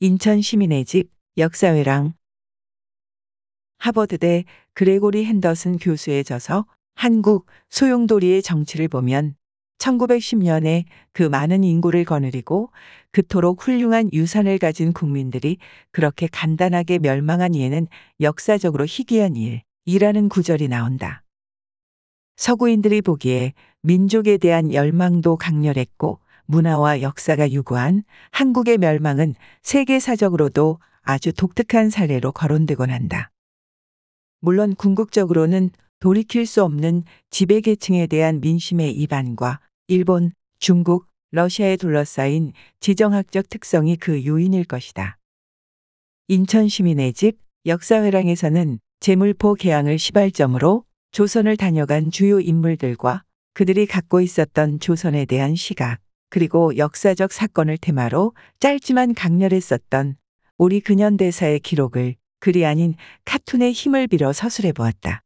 인천 시민의 집 역사회랑 하버드대 그레고리 핸더슨 교수의 저서 한국 소용돌이의 정치를 보면 1910년에 그 많은 인구를 거느리고 그토록 훌륭한 유산을 가진 국민들이 그렇게 간단하게 멸망한 예는 역사적으로 희귀한 일이라는 구절이 나온다. 서구인들이 보기에 민족에 대한 열망도 강렬했고 문화와 역사가 유구한 한국의 멸망은 세계사적으로도 아주 독특한 사례로 거론되곤 한다. 물론 궁극적으로는 돌이킬 수 없는 지배계층에 대한 민심의 이반과 일본, 중국, 러시아에 둘러싸인 지정학적 특성이 그 요인일 것이다. 인천 시민의 집 역사회랑에서는 재물포 개항을 시발점으로 조선을 다녀간 주요 인물들과 그들이 갖고 있었던 조선에 대한 시각, 그리고 역사적 사건을 테마로 짧지만 강렬했었던 우리 근현대사의 기록을 글이 아닌 카툰의 힘을 빌어 서술해 보았다.